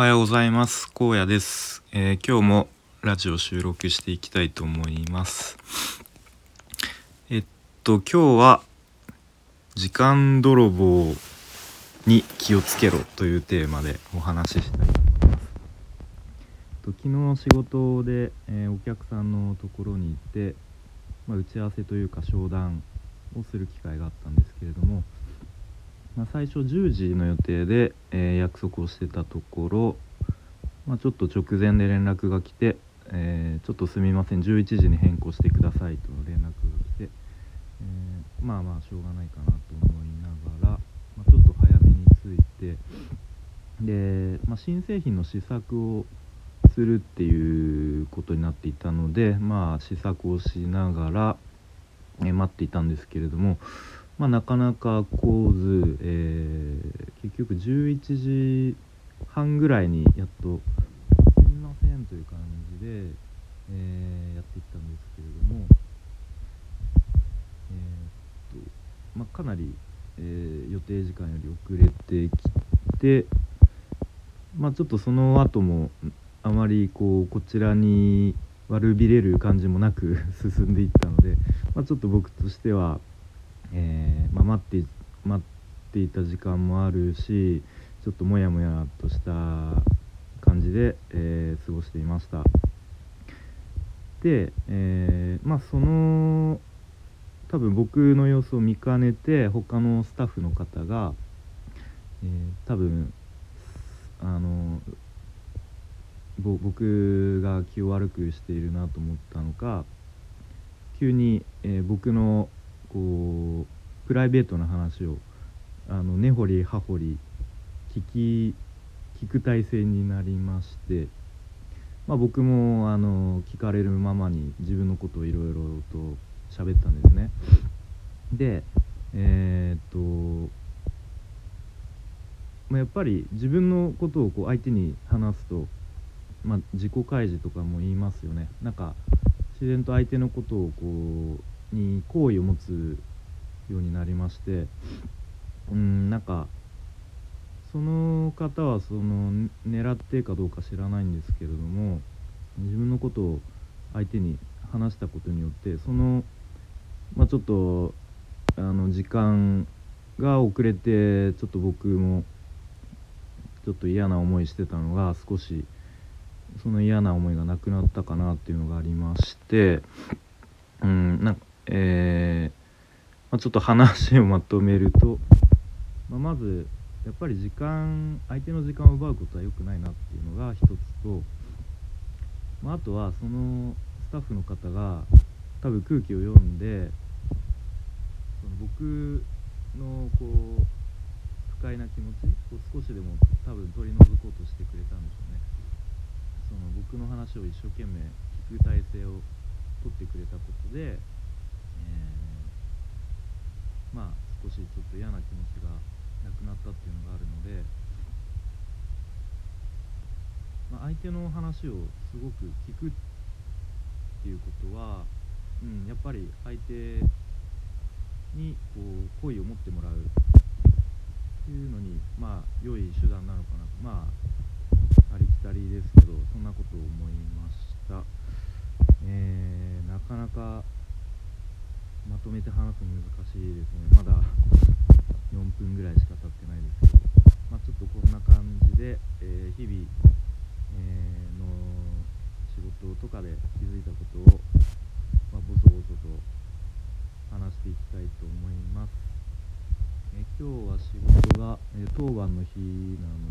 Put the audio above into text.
はようございます。荒野です、えー、今日もラジオ収録していきたいと思います。えっと今日は時間泥棒に気をつけろというテーマでお話ししたいと思います。と昨日仕事で、えー、お客さんのところに行って、まあ、打ち合わせというか商談をする機会があったんですけれどもまあ、最初10時の予定で、えー、約束をしてたところ、まあ、ちょっと直前で連絡が来て、えー、ちょっとすみません11時に変更してくださいと連絡が来て、えー、まあまあしょうがないかなと思いながら、まあ、ちょっと早めに着いてで、ま、新製品の試作をするっていうことになっていたのでまあ試作をしながら、え待っていたんですけれどもまあ、なかなか来ず、えー、結局11時半ぐらいにやっと「すみません」という感じで、えー、やっていったんですけれども、えー、っとまあ、かなり、えー、予定時間より遅れてきて、まあ、ちょっとその後もあまりこうこちらに悪びれる感じもなく 進んでいったので、まあ、ちょっと僕としてはえー、まあ、待って待っていた時間もあるしちょっとモヤモヤとした感じで、えー、過ごしていました。で、えー、まあその多分僕の様子を見かねて他のスタッフの方が、えー、多分あの僕が気を悪くしているなと思ったのか急に、えー、僕のこうプライベートな話をあの根掘り葉掘り聞き聞く体制になりまして、まあ、僕もあの聞かれるままに自分のことをいろいろと喋ったんですね。でえー、っと、まあ、やっぱり自分のことをこう相手に話すと、まあ、自己開示とかも言いますよね。なんか自然と相手のことをこうに好意を持つようになりましてうんなんかその方はその狙ってかどうか知らないんですけれども自分のことを相手に話したことによってその、まあ、ちょっとあの時間が遅れてちょっと僕もちょっと嫌な思いしてたのが少しその嫌な思いがなくなったかなっていうのがありましてうんなんかえー、まあ、ちょっと話をまとめると、まあ、まずやっぱり時間相手の時間を奪うことは良くないなっていうのが一つと、まあ、あとはそのスタッフの方が多分空気を読んでその僕のこう不快な気持ちを少しでも多分取り除こうとしてくれたんでしょうね。その僕の話を一生懸命聞く体制を取ってくれたことでえー、まあ少しちょっと嫌な気持ちがなくなったっていうのがあるので、まあ、相手の話をすごく聞くっていうことは、うん、やっぱり相手にこう好意を持ってもらうっていうのにまあ良い手段なのかなとまあありきたりですけどそんなことを思いました。えー、なかなかまとめて話すの難しいですね。まだ4分ぐらいしか経ってないですけど、まあ、ちょっとこんな感じで、えー、日々、えー、の仕事とかで気づいたことを、まあ、ボソボソと話していきたいと思います、えー、今日は仕事が、え当番の日なの